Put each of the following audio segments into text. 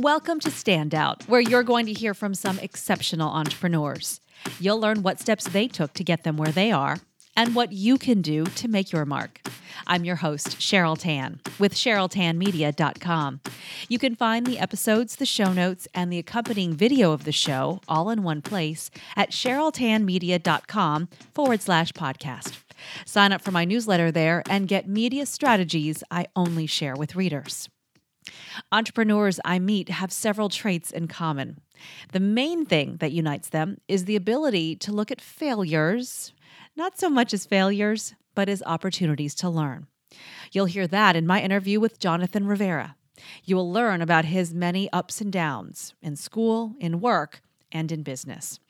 Welcome to Standout, where you're going to hear from some exceptional entrepreneurs. You'll learn what steps they took to get them where they are and what you can do to make your mark. I'm your host, Cheryl Tan, with CherylTanMedia.com. You can find the episodes, the show notes, and the accompanying video of the show all in one place at CherylTanMedia.com forward slash podcast. Sign up for my newsletter there and get media strategies I only share with readers. Entrepreneurs I meet have several traits in common. The main thing that unites them is the ability to look at failures, not so much as failures, but as opportunities to learn. You'll hear that in my interview with Jonathan Rivera. You will learn about his many ups and downs in school, in work, and in business.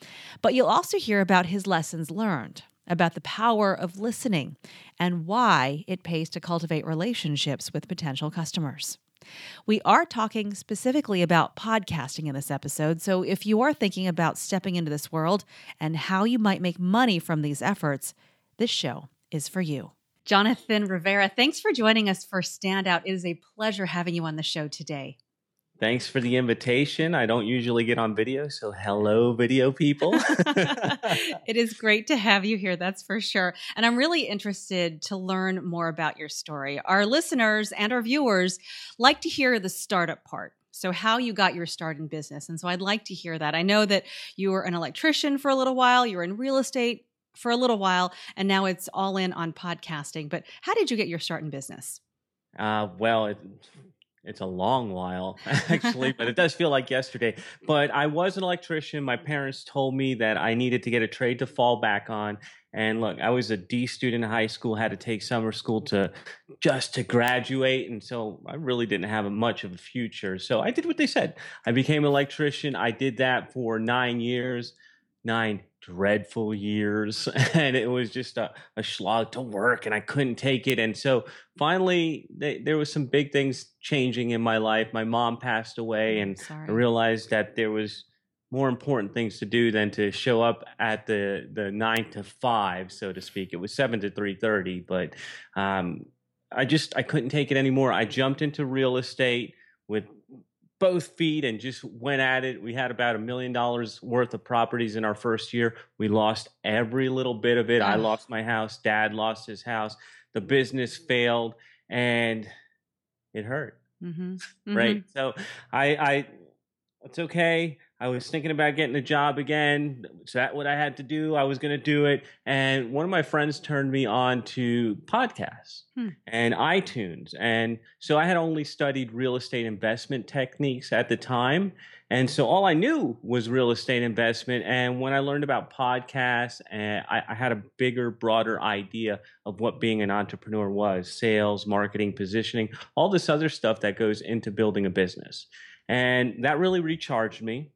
But you'll also hear about his lessons learned, about the power of listening, and why it pays to cultivate relationships with potential customers. We are talking specifically about podcasting in this episode, so if you are thinking about stepping into this world and how you might make money from these efforts, this show is for you. Jonathan Rivera, thanks for joining us for Standout. It is a pleasure having you on the show today. Thanks for the invitation. I don't usually get on video, so hello, video people. it is great to have you here, that's for sure. And I'm really interested to learn more about your story. Our listeners and our viewers like to hear the startup part. So, how you got your start in business. And so, I'd like to hear that. I know that you were an electrician for a little while, you were in real estate for a little while, and now it's all in on podcasting. But how did you get your start in business? Uh, well, it, it's a long while actually, but it does feel like yesterday. But I was an electrician. My parents told me that I needed to get a trade to fall back on. And look, I was a D student in high school, had to take summer school to just to graduate. And so I really didn't have much of a future. So I did what they said. I became an electrician. I did that for nine years, nine dreadful years and it was just a, a slog to work and i couldn't take it and so finally they, there was some big things changing in my life. My mom passed away and i realized that there was more important things to do than to show up at the the nine to five so to speak. It was seven to three thirty but um, i just i couldn't take it anymore. I jumped into real estate with both feet and just went at it. We had about a million dollars worth of properties in our first year. We lost every little bit of it. I lost my house. Dad lost his house. The business failed, and it hurt. Mm-hmm. Mm-hmm. Right. So I, I, it's okay. I was thinking about getting a job again. Is that what I had to do? I was going to do it. And one of my friends turned me on to podcasts hmm. and iTunes. And so I had only studied real estate investment techniques at the time. And so all I knew was real estate investment. And when I learned about podcasts, and I, I had a bigger, broader idea of what being an entrepreneur was sales, marketing, positioning, all this other stuff that goes into building a business. And that really recharged me.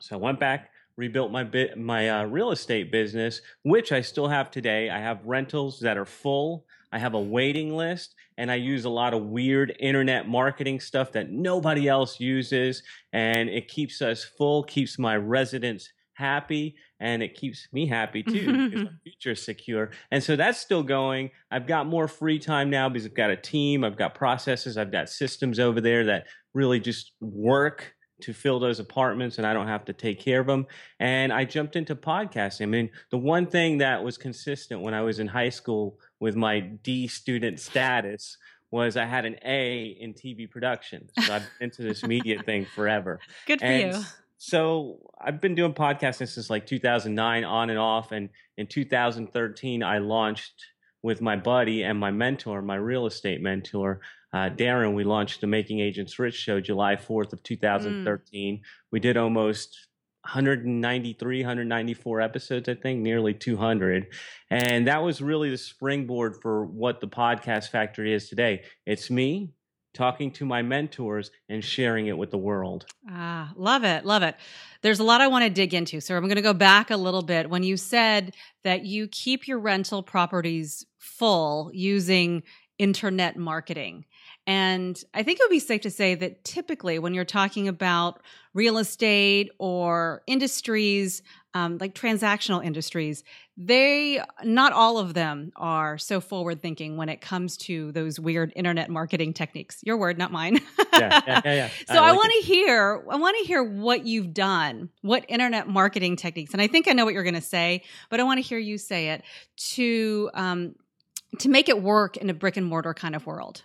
So I went back, rebuilt my bit, my uh, real estate business, which I still have today. I have rentals that are full. I have a waiting list, and I use a lot of weird internet marketing stuff that nobody else uses, and it keeps us full, keeps my residents happy, and it keeps me happy too because my future is secure. And so that's still going. I've got more free time now because I've got a team, I've got processes, I've got systems over there that really just work to fill those apartments and I don't have to take care of them. And I jumped into podcasting. I mean, the one thing that was consistent when I was in high school with my D student status was I had an A in TV production. So I've been into this media thing forever. Good for and you. So I've been doing podcasting since like 2009 on and off. And in 2013, I launched with my buddy and my mentor, my real estate mentor, uh, Darren, we launched the Making Agents Rich show July 4th of 2013. Mm. We did almost 193, 194 episodes, I think, nearly 200. And that was really the springboard for what the podcast factory is today. It's me talking to my mentors and sharing it with the world. Ah, love it. Love it. There's a lot I want to dig into. So I'm going to go back a little bit. When you said that you keep your rental properties full using internet marketing, and I think it would be safe to say that typically, when you're talking about real estate or industries, um, like transactional industries, they not all of them are so forward thinking when it comes to those weird internet marketing techniques. Your word not mine. Yeah, yeah, yeah, yeah. so i, I want to hear i want to hear what you've done what internet marketing techniques and i think i know what you're going to say but i want to hear you say it to um, to make it work in a brick and mortar kind of world.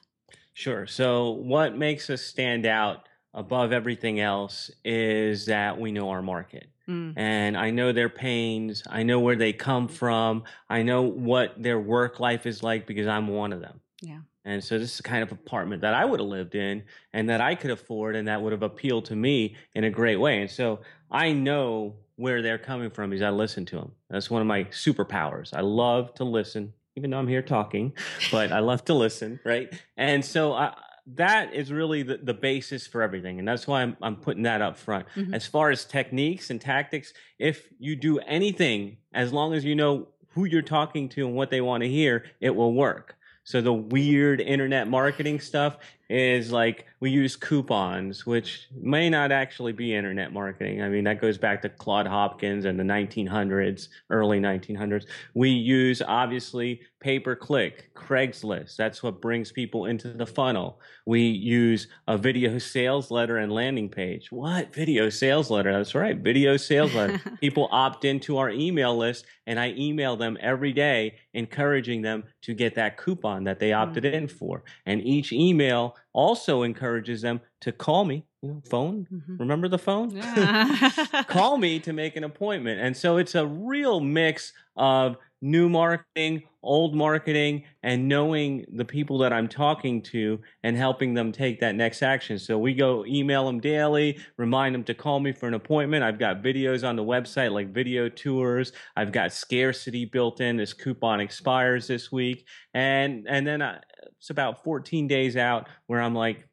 Sure. So what makes us stand out above everything else is that we know our market Mm. And I know their pains. I know where they come from. I know what their work life is like because I'm one of them. Yeah. And so this is the kind of apartment that I would have lived in and that I could afford and that would have appealed to me in a great way. And so I know where they're coming from because I listen to them. That's one of my superpowers. I love to listen, even though I'm here talking, but I love to listen, right? And so I that is really the, the basis for everything. And that's why I'm, I'm putting that up front. Mm-hmm. As far as techniques and tactics, if you do anything, as long as you know who you're talking to and what they want to hear, it will work. So the weird internet marketing stuff is like we use coupons, which may not actually be internet marketing. I mean, that goes back to Claude Hopkins and the 1900s, early 1900s. We use obviously pay per click, Craigslist. That's what brings people into the funnel. We use a video sales letter and landing page. What? Video sales letter? That's right. Video sales letter. people opt into our email list and I email them every day, encouraging them to get that coupon that they opted mm. in for. And each email also encourages them to call me, you know, phone. Mm-hmm. Remember the phone? Yeah. call me to make an appointment. And so it's a real mix of new marketing, old marketing, and knowing the people that I'm talking to and helping them take that next action. So we go email them daily, remind them to call me for an appointment. I've got videos on the website like video tours. I've got scarcity built in. This coupon expires this week. And and then I, it's about 14 days out where I'm like,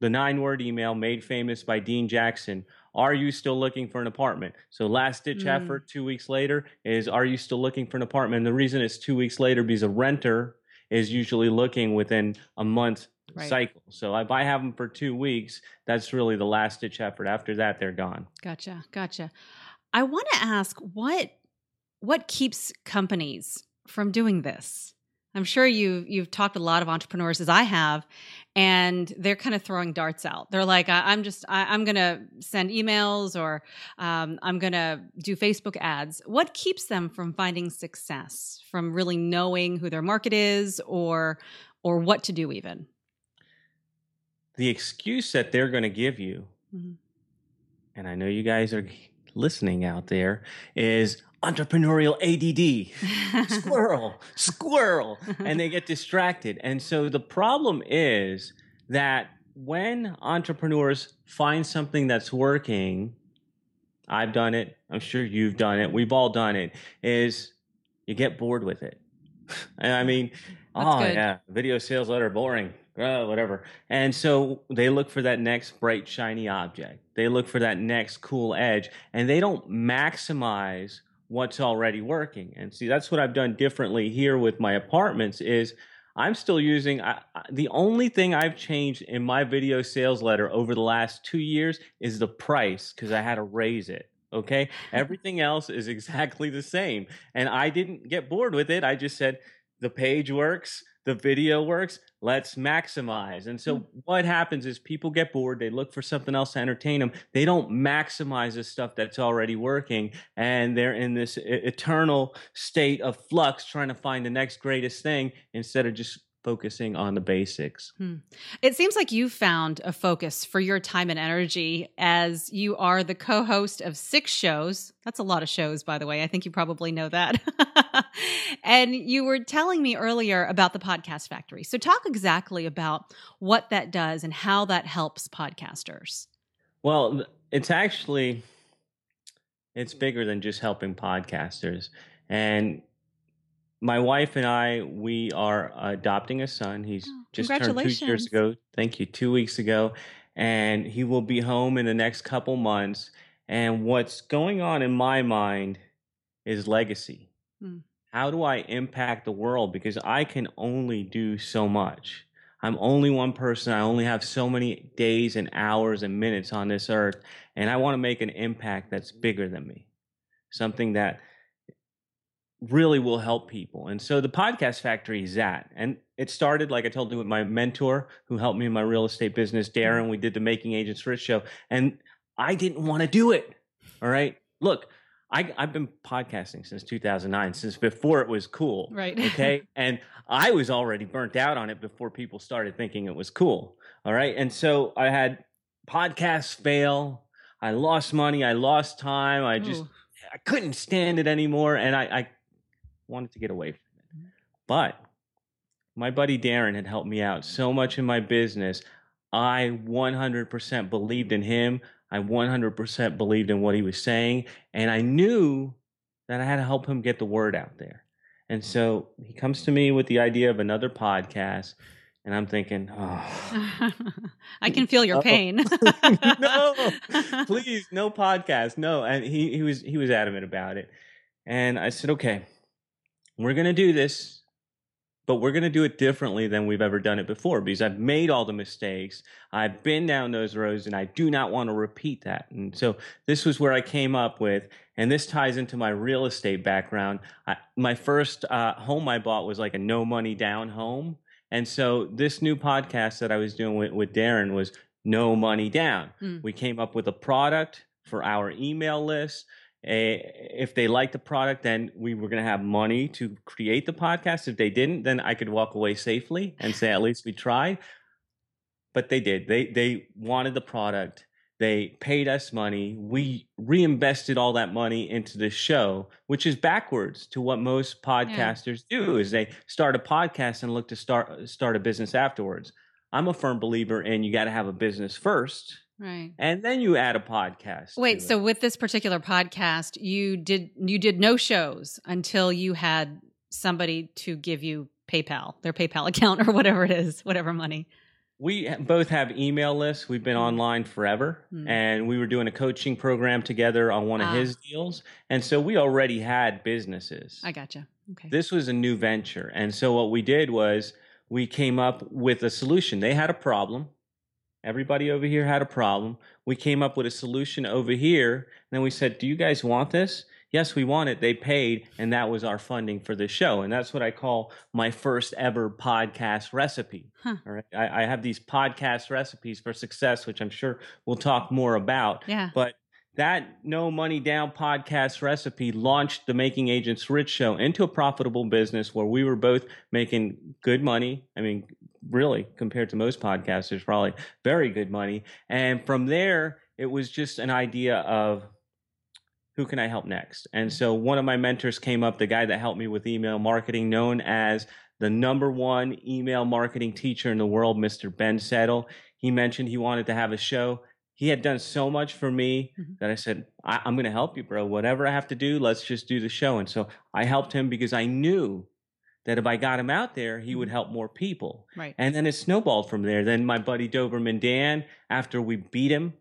the nine word email made famous by Dean Jackson. Are you still looking for an apartment? So last ditch mm. effort two weeks later is are you still looking for an apartment? And the reason it's two weeks later because a renter is usually looking within a month right. cycle. So if I have them for two weeks, that's really the last ditch effort. After that, they're gone. Gotcha. Gotcha. I want to ask what what keeps companies from doing this? I'm sure you you've talked to a lot of entrepreneurs as I have, and they're kind of throwing darts out. They're like, I, am just I, am going to send emails or um, I'm going to do Facebook ads. What keeps them from finding success? From really knowing who their market is, or or what to do even? The excuse that they're going to give you, mm-hmm. and I know you guys are listening out there, is entrepreneurial ADD, squirrel, squirrel, and they get distracted. And so the problem is that when entrepreneurs find something that's working, I've done it, I'm sure you've done it, we've all done it, is you get bored with it. and I mean, that's oh good. yeah, video sales letter boring uh, whatever. And so they look for that next bright, shiny object. They look for that next cool edge, and they don't maximize what's already working. And see, that's what I've done differently here with my apartments is I'm still using I, the only thing I've changed in my video sales letter over the last 2 years is the price cuz I had to raise it. Okay? Everything else is exactly the same. And I didn't get bored with it. I just said the page works, the video works let's maximize and so hmm. what happens is people get bored they look for something else to entertain them they don't maximize the stuff that's already working and they're in this eternal state of flux trying to find the next greatest thing instead of just focusing on the basics. Hmm. It seems like you found a focus for your time and energy as you are the co host of six shows. That's a lot of shows, by the way. I think you probably know that. and you were telling me earlier about the Podcast Factory. So, talk exactly about what that does and how that helps podcasters. Well, it's actually it's bigger than just helping podcasters. And my wife and I, we are adopting a son. He's oh, just turned two years ago. Thank you. Two weeks ago. And he will be home in the next couple months. And what's going on in my mind is legacy. Hmm. How do I impact the world? Because I can only do so much. I'm only one person. I only have so many days and hours and minutes on this earth. And I want to make an impact that's bigger than me. Something that really will help people. And so the podcast factory is that. And it started, like I told you, with my mentor who helped me in my real estate business, Darren. We did the Making Agents Rich show. And I didn't want to do it. All right. Look, I, have been podcasting since 2009, since before it was cool. Right. Okay. and I was already burnt out on it before people started thinking it was cool. All right. And so I had podcasts fail. I lost money. I lost time. I just, Ooh. I couldn't stand it anymore. And I, I wanted to get away from it. Mm-hmm. But my buddy Darren had helped me out so much in my business. I 100% believed in him. I 100% believed in what he was saying. And I knew that I had to help him get the word out there. And so he comes to me with the idea of another podcast. And I'm thinking, oh. I can feel your pain. no, please, no podcast. No. And he, he was he was adamant about it. And I said, okay, we're gonna do this but we're going to do it differently than we've ever done it before because I've made all the mistakes. I've been down those roads and I do not want to repeat that. And so this was where I came up with, and this ties into my real estate background. I, my first uh, home I bought was like a no money down home. And so this new podcast that I was doing with, with Darren was no money down. Mm. We came up with a product for our email list Eh, if they liked the product, then we were going to have money to create the podcast. If they didn't, then I could walk away safely and say at least we tried. But they did. They they wanted the product. They paid us money. We reinvested all that money into the show, which is backwards to what most podcasters yeah. do. Is they start a podcast and look to start start a business afterwards. I'm a firm believer in you got to have a business first Right. And then you add a podcast. Wait, so with this particular podcast, you did you did no shows until you had somebody to give you PayPal, their PayPal account or whatever it is, whatever money. We both have email lists. We've been mm. online forever, mm. and we were doing a coaching program together on one of ah. his deals, and so we already had businesses. I gotcha. Okay. This was a new venture, and so what we did was we came up with a solution. They had a problem Everybody over here had a problem. We came up with a solution over here. And then we said, Do you guys want this? Yes, we want it. They paid, and that was our funding for the show. And that's what I call my first ever podcast recipe. Huh. All right. I, I, have these podcast recipes for success, which I'm sure we'll talk more about. Yeah. But that no money down podcast recipe launched the Making Agents Rich show into a profitable business where we were both making good money. I mean, really compared to most podcasters, probably very good money. And from there, it was just an idea of who can I help next? And so one of my mentors came up, the guy that helped me with email marketing, known as the number one email marketing teacher in the world, Mr. Ben Settle. He mentioned he wanted to have a show. He had done so much for me mm-hmm. that I said, I- am going to help you, bro. Whatever I have to do, let's just do the show. And so I helped him because I knew that if I got him out there, he would mm-hmm. help more people. Right. And then it snowballed from there. Then my buddy Doberman Dan, after we beat him,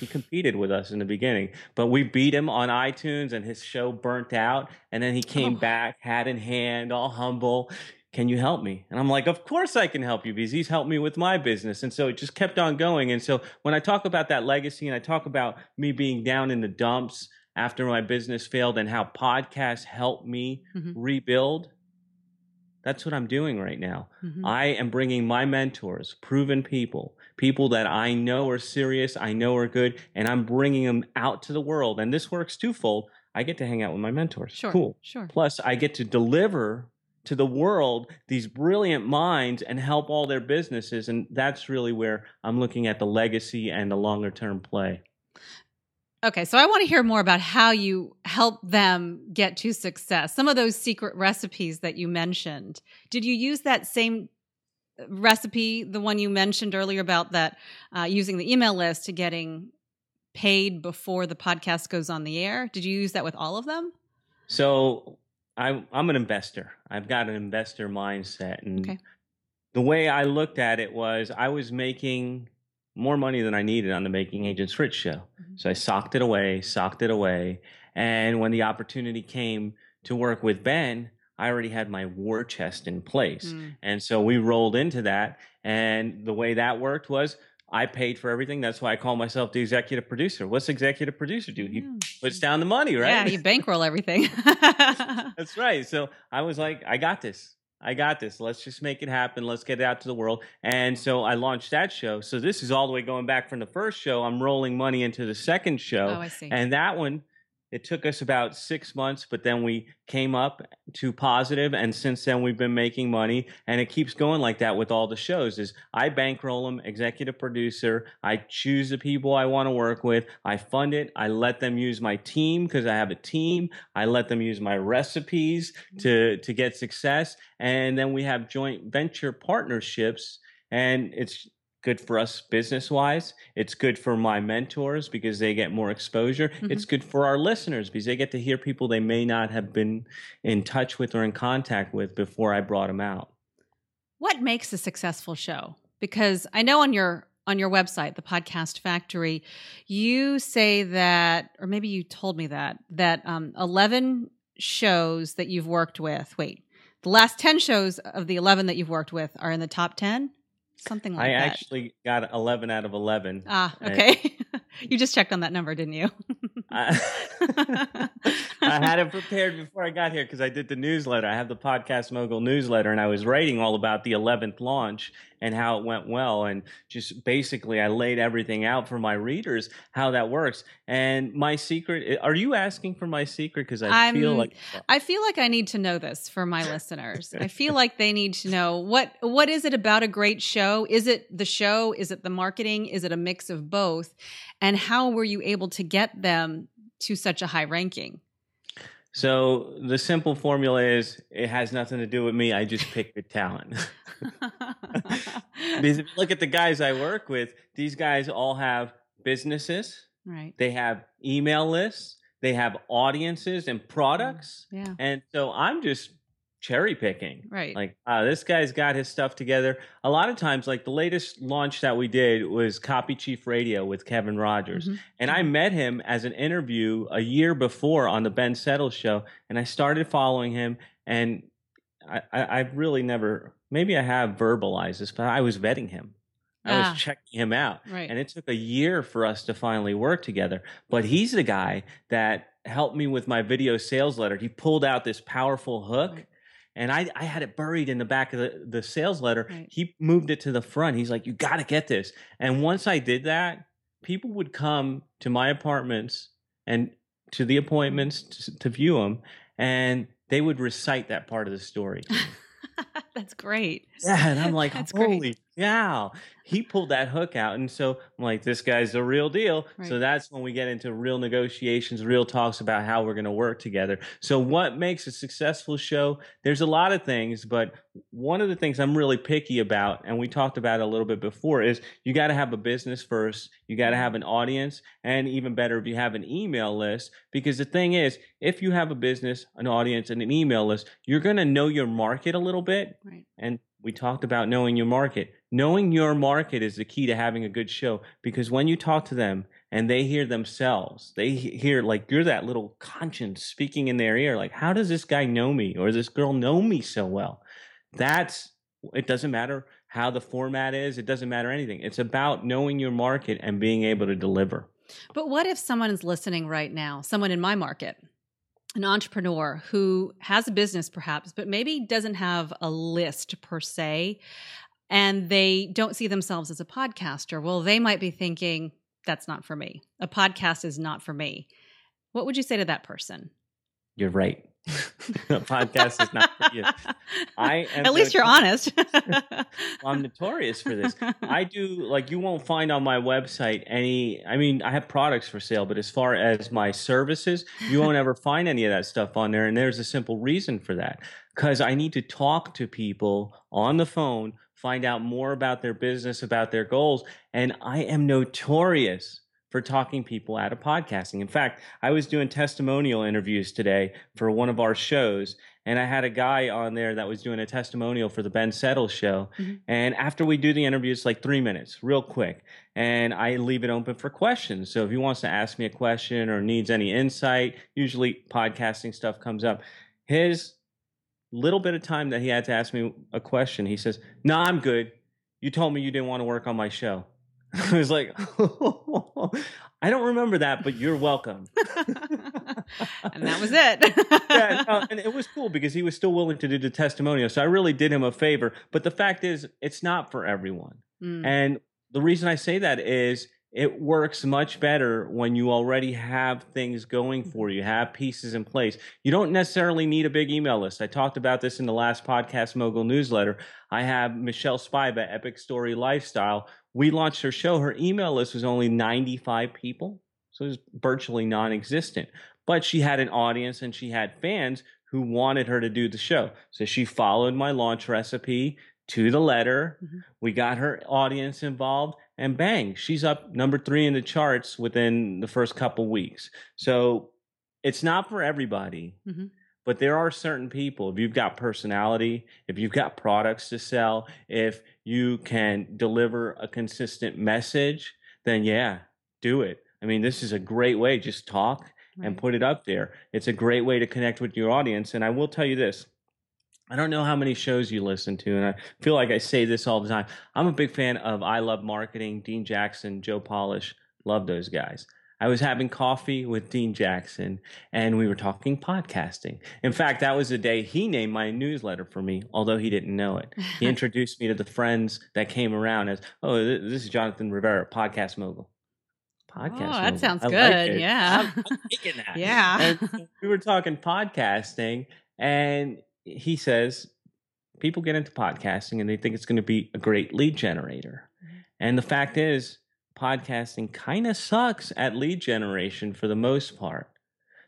he competed with us in the beginning, but we beat him on iTunes and his show burnt out. And then he came oh. back, hat in hand, all humble. Can you help me? And I'm like, Of course I can help you because he's helped me with my business. And so it just kept on going. And so when I talk about that legacy and I talk about me being down in the dumps after my business failed and how podcasts helped me mm-hmm. rebuild, that's what I'm doing right now. Mm-hmm. I am bringing my mentors, proven people, people that I know are serious, I know are good, and I'm bringing them out to the world. And this works twofold. I get to hang out with my mentors. Sure. Cool. Sure. Plus, I get to deliver to the world these brilliant minds and help all their businesses. And that's really where I'm looking at the legacy and the longer term play. Okay, so I want to hear more about how you help them get to success. Some of those secret recipes that you mentioned. Did you use that same recipe, the one you mentioned earlier about that uh, using the email list to getting paid before the podcast goes on the air? Did you use that with all of them? So I, I'm an investor. I've got an investor mindset, and okay. the way I looked at it was I was making more money than I needed on the Making Agents Rich show. Mm-hmm. So I socked it away, socked it away. And when the opportunity came to work with Ben, I already had my war chest in place. Mm. And so we rolled into that. And the way that worked was I paid for everything. That's why I call myself the executive producer. What's executive producer do? He puts down the money, right? Yeah, you bankroll everything. That's right. So I was like, I got this. I got this. Let's just make it happen. Let's get it out to the world. And so I launched that show. So this is all the way going back from the first show. I'm rolling money into the second show. oh, I see. And that one, it took us about six months, but then we came up to positive, and since then we've been making money, and it keeps going like that with all the shows. Is I bankroll them, executive producer, I choose the people I want to work with, I fund it, I let them use my team because I have a team, I let them use my recipes to to get success, and then we have joint venture partnerships, and it's good for us business wise. It's good for my mentors because they get more exposure. Mhm. It's good for our listeners because they get to hear people they may not have been in touch with or in contact with before I brought them out. what makes a successful show? Because I know on your on your website, the Podcast Factory, you say that, or maybe you told me that that um, eleven shows that you've worked with. Wait, the last ten shows of the eleven that you've worked with are in the top ten, something like I that. actually got 11 out of 11. ah, I- okay. you just checked on that number, didn't you? I, I had it prepared before I got here because I did the newsletter. I have the Podcast Mogul newsletter, and I was writing all about the 11th launch and how it went well. And just basically, I laid everything out for my readers how that works. And my secret eh, are you asking for my secret? Because I feel I'm- like I feel like I need to know this for my listeners. I feel like they need to know what what is it about a great show? Is it the show? Is it the marketing? Is it a mix of both? And how were you able to get them to such a high ranking? so. The simple formula is it has nothing to do with me. I just pick the talent. because if you look at the guys I work with, these guys all have businesses. right. they have email lists, they have audiences and products. Mm, yeah. And so I'm just cherry picking. Right. Like, uh, this guy's got his stuff together. A lot of times, like the latest launch that we did was Copy Chief Radio with Kevin Rogers. Mhm. And I met him as an interview a year before on the Ben Settle show. And I started following him. And I, I, I've really never, maybe I have verbalized this, but I was vetting him. I Ah. was checking him out. Right. And it took a year for us to finally work together. But he's the guy that helped me with my video sales letter. He pulled out this powerful hook. Right. And I, I had it buried in the back of the, the sales letter. Right. He moved it to the front. He's like, You got to get this. And once I did that, people would come to my apartments and to the appointments to, to view them. And they would recite that part of the story. That's great. Yeah, and I'm like, That's great. Cow. He pulled that hook out. And so I'm like, this guy's the real deal. So that's when we get into real negotiations, real talks about how we're going to work together. So, what makes a successful show? There's a lot of things, but one of the things I'm really picky about, and we talked about a little bit before, is you got to have a business first. You got to mm-hmm. have an audience, and even better if you have an email list. Because the thing is, if you have a business, an audience, and an email list, you're going to know your market a little bit. Right. And we talked about knowing your market. Knowing your market is the key to having a good show because when you talk to them and they hear themselves, they hear like you're that little conscience speaking in their ear, like, how does this guy know me or this girl know me so well? That's it doesn't matter how the format is, it doesn't matter anything. It's about knowing your market and being able to deliver. But what if someone is listening right now, someone in my market, an entrepreneur who has a business perhaps, but maybe doesn't have a list per se, and they don't see themselves as a podcaster? Well, they might be thinking, that's not for me. A podcast is not for me. What would you say to that person? You're right. a podcast is not for you. I am At least you're honest. I'm notorious for this. I do like you won't find on my website any I mean I have products for sale but as far as my services you won't ever find any of that stuff on there and there's a simple reason for that cuz I need to talk to people on the phone find out more about their business about their goals and I am notorious for talking people out of podcasting. In fact, I was doing testimonial interviews today for one of our shows and I had a guy on there that was doing a testimonial for the Ben Settle show. Mhm. And after we do the interview, it's like three minutes, real quick. And I leave it open for questions. So if he wants to ask me a question or needs any insight, usually podcasting stuff comes up. His little bit of time that he had to ask me a question, he says, No, I'm good. You told me you didn't want to work on my show. I was like, I don't remember that, but you're welcome. and that was it. yeah, no, and it was cool because he was still willing to do the testimonial. So I really did him a favor. But the fact is, it's not for everyone. Mm. And the reason I say that is it works much better when you already have things going for you, have pieces in place. You don't necessarily need a big email list. I talked about this in the last podcast mogul newsletter. I have Michelle Spiva, Epic Story Lifestyle. We launched her show. Her email list was only 95 people. So it was virtually non existent. But she had an audience and she had fans who wanted her to do the show. So she followed my launch recipe to the letter. Mhm. We got her audience involved, and bang, she's up number three in the charts within the first couple weeks. So it's not for everybody, Mhm. but there are certain people. If you've got personality, if you've got products to sell, if you can deliver a consistent message, then yeah, do it. I mean, this is a great way. Just talk and put it up there. It's a great way to connect with your audience. And I will tell you this I don't know how many shows you listen to, and I feel like I say this all the time. I'm a big fan of I Love Marketing, Dean Jackson, Joe Polish. Love those guys. I was having coffee with Dean Jackson, and we were talking podcasting. In fact, that was the day he named my newsletter for me, although he didn't know it. He introduced me to the friends that came around as, "Oh, this is Jonathan Rivera, podcast mogul." Podcast. Oh, that sounds I good. it. Yeah. I'm, I'm that. Yeah. And we were talking podcasting, and he says people get into podcasting and they think it's going to be a great lead generator. Mhm. And the fact is, podcasting kind of sucks at lead generation for the most part.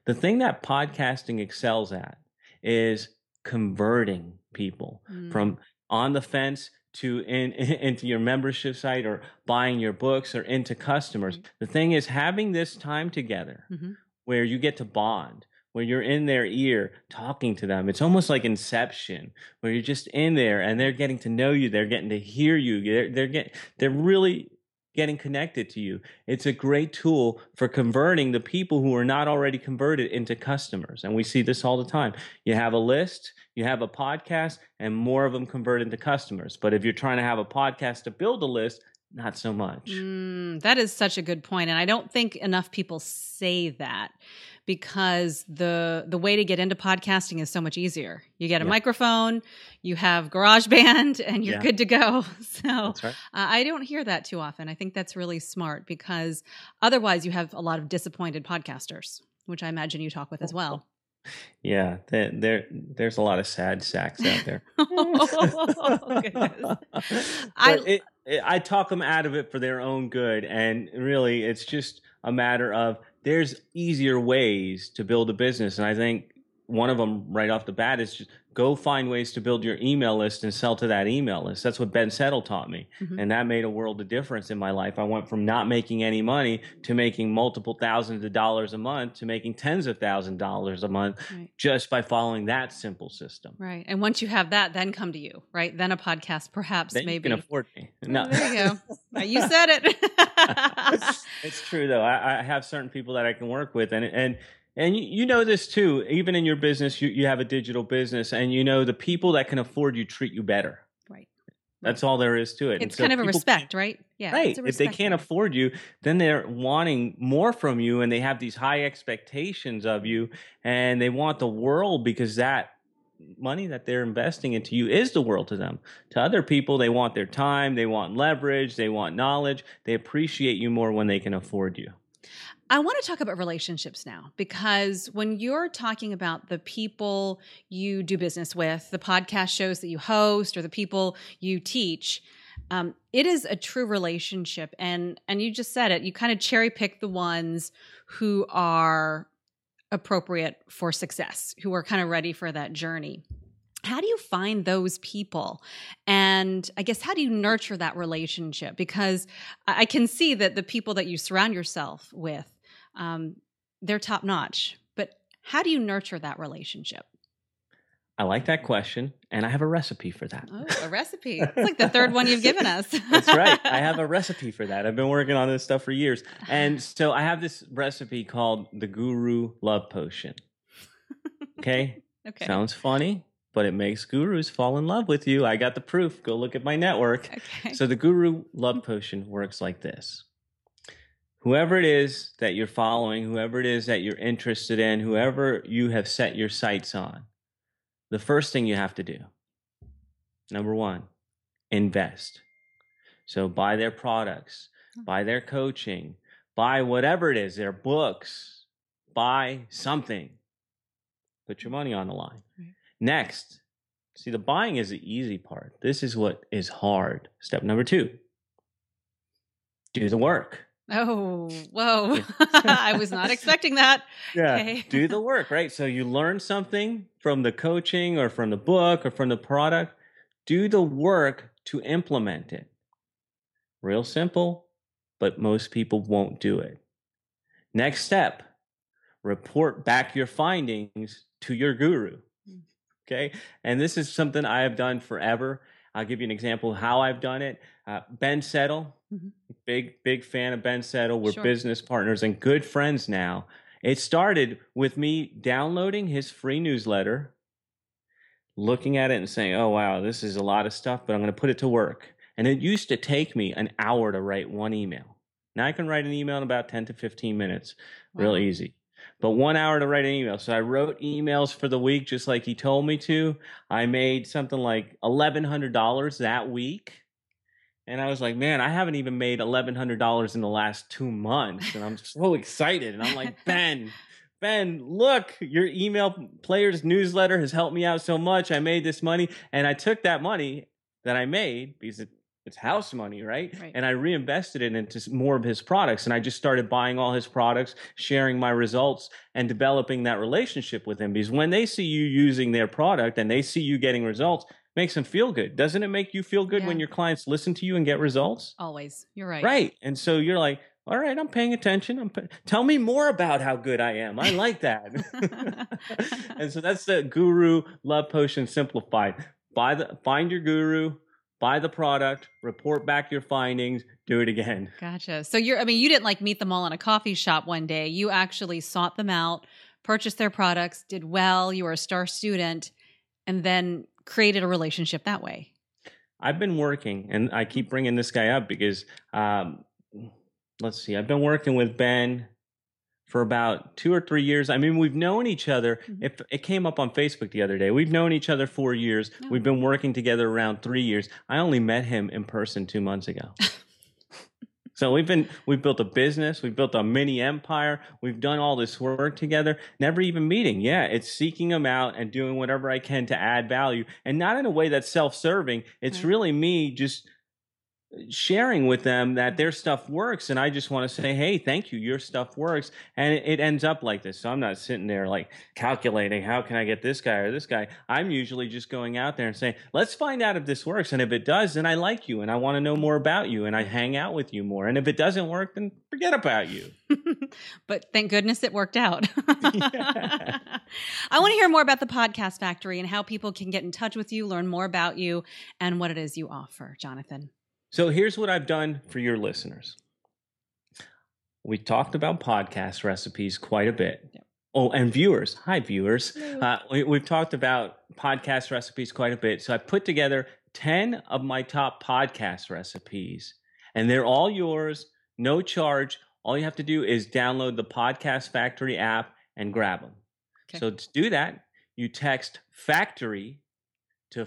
The thing that podcasting excels at is converting people Mm. from on the fence to in, into your membership site or buying your books or into customers. Mhm. The thing is having this time together Mhm. where you get to bond, where you're in their ear talking to them. It's almost like inception, where you're just in there and they're getting to know you, they're getting to hear you. They're they're getting they're really getting connected to you. It's a great tool for converting the people who are not already converted into customers. And we see this all the time. You have a list, you have a podcast, and more of them convert into customers. But if you're trying to have a podcast to build a list, not so much. Mm, that is such a good point, and I don't think enough people say that because the the way to get into podcasting is so much easier. You get a Yeah. microphone, you have GarageBand, and you're Yeah. good to go. So right. uh, I don't hear that too often. I think that's really smart because otherwise you have a lot of disappointed podcasters, which I imagine you talk with as well. Yeah, there, there there's a lot of sad sacks out there. Oh. I- it, it, I talk them out of it for their own good, and really, it's just a matter of there's easier ways to build a business, and I think one of them right off the bat is just go find ways to build your email list and sell to that email list. That's what Ben Settle taught me, Mhm. and that made a world of difference in my life. I went from not making any money to making multiple thousands of dollars a month to making tens of thousands of dollars a month Right. just by following that simple system. Right. And once you have that, then come to you, right? Then a podcast, perhaps, Then maybe. you can afford me. Oh, there you go. You said it. it's true though. I, I have certain people that I can work with, and and and you, you know this too. Even in your business, you, you have a digital business, and you know the people that can afford you treat you better. right. That's all there is to it. It's so kind of a respect, right? Yeah. Right. it's a If they can't afford you, then they're wanting more from you and they have these high expectations of you and they want the world because that money that they're investing into you is the world to them. To other people, they want their time, they want leverage, they want knowledge. They appreciate you more when they can afford you. I want to talk about relationships now because when you're talking about the people you do business with, the podcast shows that you host, or the people you teach, um, it is a true relationship. And and you just said it. You kind of cherry pick the ones who are appropriate for success, who are kind of ready for that journey. How do you find those people? And I guess how do you nurture that relationship? Because I can see that the people that you surround yourself with, um, they're top notch. But how do you nurture that relationship? I like that question and I have a recipe for that. Oh, a recipe. It's like the third one you've given us. That's right. I have a recipe for that. I've been working on this stuff for years. And so I have this recipe called the Guru Love Potion. Okay? okay. Sounds funny, but it makes gurus fall in love with you. I got the proof. Go look at my network. Okay. So the Guru Love Potion works like this. Whoever it is that you're following, whoever it is that you're interested in, whoever you have set your sights on, the first thing you have to do, number one, invest. So buy their products, hmm. buy their coaching, buy whatever it is, their books, buy something. Put your money on the line. Next, see, the buying is the easy part. This is what is hard. Step number two do the work. oh, whoa. I was not expecting that. Yeah. Okay. do the work, right? So you learn something from the coaching or from the book or from the product. Do the work to implement it. Real simple, but most people won't do it. Next step report back your findings to your guru. Okay. And this is something I have done forever. I'll give you an example of how I've done it. Uh, ben Settle, Mhm. big, big fan of Ben Settle. We're Sure. business partners and good friends now. It started with me downloading his free newsletter, looking at it and saying, oh, wow, this is a lot of stuff, but I'm going to put it to work. And it used to take me an hour to write one email. Now I can write an email in about 10 to 15 minutes, real easy. But one hour to write an email. So I wrote emails for the week just like he told me to. I made something like $1,100 that week. And I was like, man, I haven't even made $1,100 in the last two months. And I'm so excited. And I'm like, Ben, Ben, look, your email players newsletter has helped me out so much. I made this money. And I took that money that I made because it, it's house money, right? Right. And I reinvested it into more of his products. And I just started buying all his products, sharing my results, and developing that relationship with him. Because when they see you using their product and they see you getting results, makes them feel good. Doesn't it make you feel good when your clients listen to you and get results? Always. You're right. Right. And so you're like, all right, I'm paying attention. I'm tell me more about how good I am. I like that. and so that's the Guru Love Potion simplified. Buy the find your guru, buy the product, report back your findings, do it again. Gotcha. So you're, I mean, you didn't like meet them all in a coffee shop one day. You actually sought them out, purchased their products, did well. You were a star student, and then created a relationship that way. I've been working, and I keep bringing this guy up because, um, let's see, I've been working with Ben for about two or three years. I mean, we've known each other. Mhm. If it came up on Facebook the other day, we've known each other four years. Oh. We've been working together around three years. I only met him in person two months ago. so we've been we've built a business, we've built a mini empire, we've done all this work together, never even meeting. Yeah, it's seeking them out and doing whatever I can to add value, and not in a way that's self-serving. It's Right. really me just sharing with them that their stuff works and i just want to say hey thank you your stuff works and it, ends up like this so i'm not sitting there like calculating how can i get this guy or this guy i'm usually just going out there and saying let's find out if this works and if it does then i like you and i want to know more about you and i hang out with you more and if it doesn't work then forget about you but thank goodness it worked out. Yeah. I want to hear more about the Podcast Factory and how people can get in touch with you, learn more about you, and what it is you offer, Jonathan. So here's what I've done for your listeners. We talked about podcast recipes quite a bit. Yep. Oh, and viewers. Hi, viewers. Uh, we, we've talked about podcast recipes quite a bit. So I put together 10 of my top podcast recipes, and they're all yours, no charge. All you have to do is download the Podcast Factory app and grab them. Okay. So to do that, you text factory to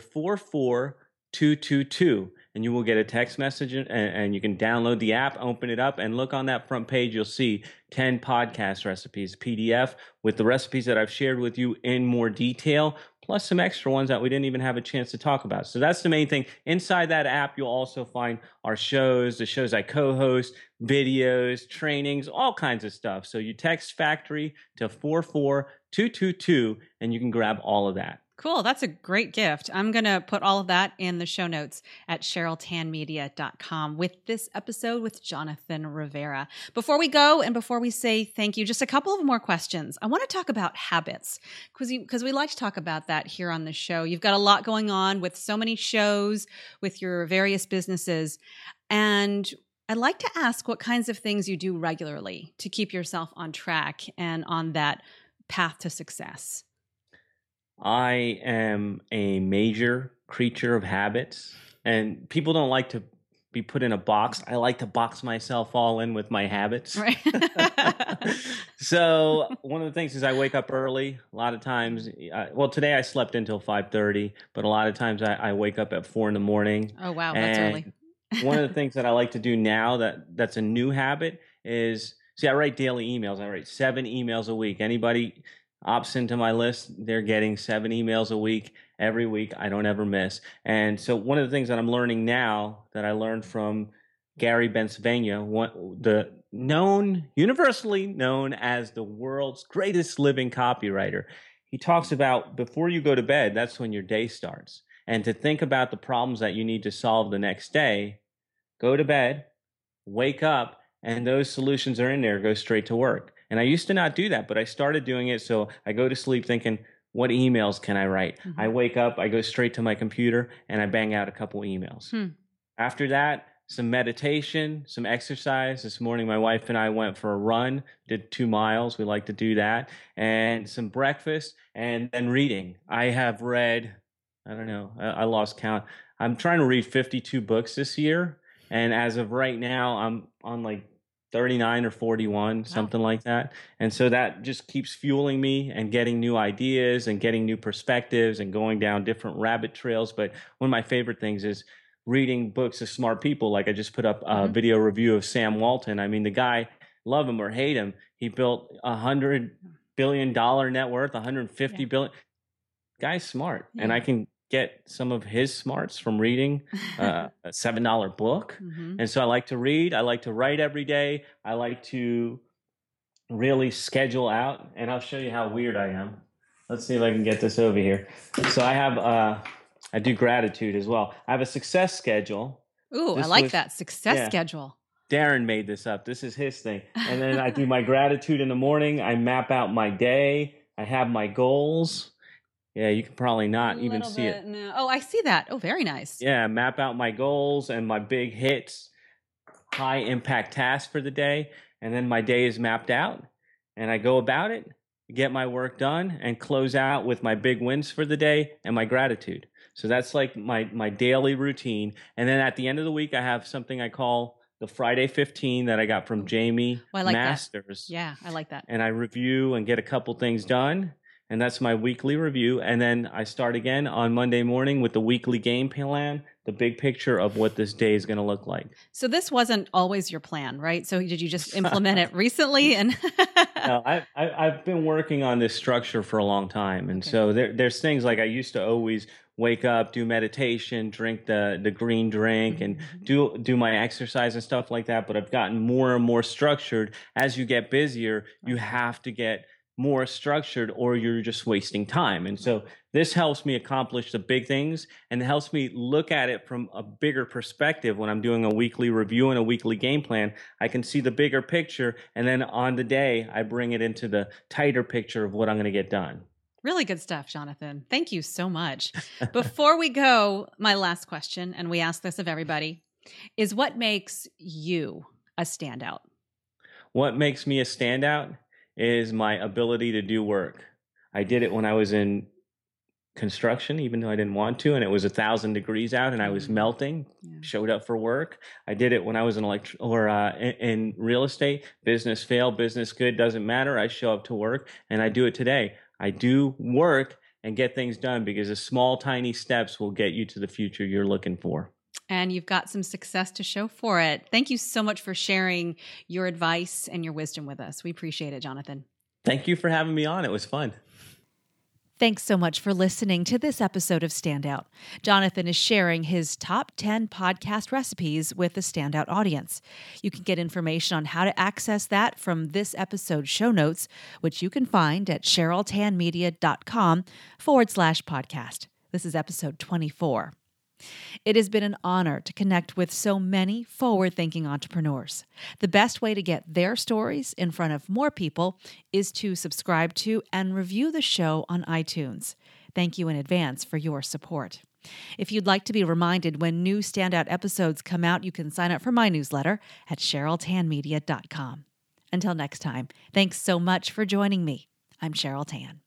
44222 and you will get a text message and, and you can download the app, open it up, and look on that front page. You'll see 10 podcast recipes, PDF with the recipes that I've shared with you in more detail, plus some extra ones that we didn't even have a chance to talk about. So that's the main thing. Inside that app, you'll also find our shows, the shows I co host, videos, trainings, all kinds of stuff. So you text factory to 44222 and you can grab all of that. Cool. That's a great gift. I'm going to put all of that in the show notes at CherylTanmedia.com with this episode with Jonathan Rivera. Before we go and before we say thank you, just a couple of more questions. I want to talk about habits because because we like to talk about that here on the show. You've got a lot going on with so many shows, with your various businesses. And I'd like to ask what kinds of things you do regularly to keep yourself on track and on that path to success. I am a major creature of habits, and people don't like to be put in a box. I like to box myself all in with my habits. Right. so one of the things is I wake up early. A lot of times, uh, well, today I slept until five thirty, but a lot of times I, I, wake up at four in the morning. Oh wow, that's early. one of the things that I like to do now that that's a new habit is see I write daily emails. I write seven emails a week. Anybody opts into my list, they're getting seven emails a week every week. I don't ever miss. And so one of the things that I'm learning now that I learned from Gary one, the known, universally known as the world's greatest living copywriter, he talks about before you go to bed, that's when your day starts. And to think about the problems that you need to solve the next day, go to bed, wake up, and those solutions are in there, go straight to work. And I used to not do that, but I started doing it. So I go to sleep thinking, what emails can I write? Mm-hmm. I wake up, I go straight to my computer, and I bang out a couple emails. Hmm. After that, some meditation, some exercise. This morning, my wife and I went for a run, did two miles. We like to do that, and some breakfast, and then reading. I have read, I don't know, I, I lost count. I'm trying to read 52 books this year. And as of right now, I'm on like 39 or 41, something like that. And so that just keeps fueling me and getting new ideas and getting new perspectives and going down different rabbit trails. But one of my favorite things is reading books of smart people. Like I just put up a mm-hmm. video review of Sam Walton. I mean, the guy, love him or hate him, he built a hundred billion dollar net worth, 150 yeah. billion. Guy's smart. Yeah. And I can get some of his smarts from reading uh, a seven dollar book. Mm-hmm. and so i like to read i like to write every day i like to really schedule out and i'll show you how weird i am. Let's see if i can get this over here. So i have uh i do gratitude as well. I have a success schedule. Ooh this i like was, that. Success yeah, schedule. Darren made this up. This is his thing. And then i do my gratitude in the morning. I map out my day. I have my goals yeah, you can probably not even see it. No. Oh, I see that. Oh, very nice. Yeah, map out my goals and my big hits, high impact tasks for the day, and then my day is mapped out, and I go about it, get my work done, and close out with my big wins for the day and my gratitude. So that's like my my daily routine, and then at the end of the week, I have something I call the Friday 15 that I got from Jamie oh, I like Masters. That. Yeah, I like that. And I review and get a couple things done and that's my weekly review. And then I start again on Monday morning with the weekly game plan, the big picture of what this day is going to look like. So this wasn't always your plan, right? So did you just implement it recently? And no, I, I, have been working on this structure for a long time, and okay. so there, there's things like I used to always wake up, do meditation, drink the the green drink, and mm-hmm. do do my exercise and stuff like that. But I've gotten more and more structured. As you get busier, you have to get more structured or you're just wasting time. And so this helps me accomplish the big things and helps me look at it from a bigger perspective when I'm doing a weekly review and a weekly game plan. I can see the bigger picture and then on the day I bring it into the tighter picture of what I'm going to get done. Really good stuff, Jonathan. Thank you so much. Before we go, my last question, and we ask this of everybody, is what makes you a standout? What makes me a standout is my ability to do work. I did it when I was in construction, even though I didn't want to, and it was a thousand degrees out, and I was mm. melting. Yeah. Showed up for work. I did it when I was in elect or uh, in, in real estate. Business fail, business good doesn't matter. I show up to work, and I do it today. I do work and get things done because the small, tiny steps will get you to the future you're looking for and you've got some success to show for it. Thank you so much for sharing your advice and your wisdom with us. We appreciate it, Jonathan. Thank you for having me on. It was fun. Thanks so much for listening to this episode of Standout. Jonathan is sharing his top 10 podcast recipes with the Standout audience. You can get information on how to access that from this episode's show notes, which you can find at cheryltanmedia.com forward slash podcast. This is episode 24. It has been an honor to connect with so many forward thinking entrepreneurs. The best way to get their stories in front of more people is to subscribe to and review the show on iTunes. Thank you in advance for your support. If you'd like to be reminded when new standout episodes come out, you can sign up for my newsletter at cheryltanmedia.com. Until next time, thanks so much for joining me. I'm Cheryl Tan.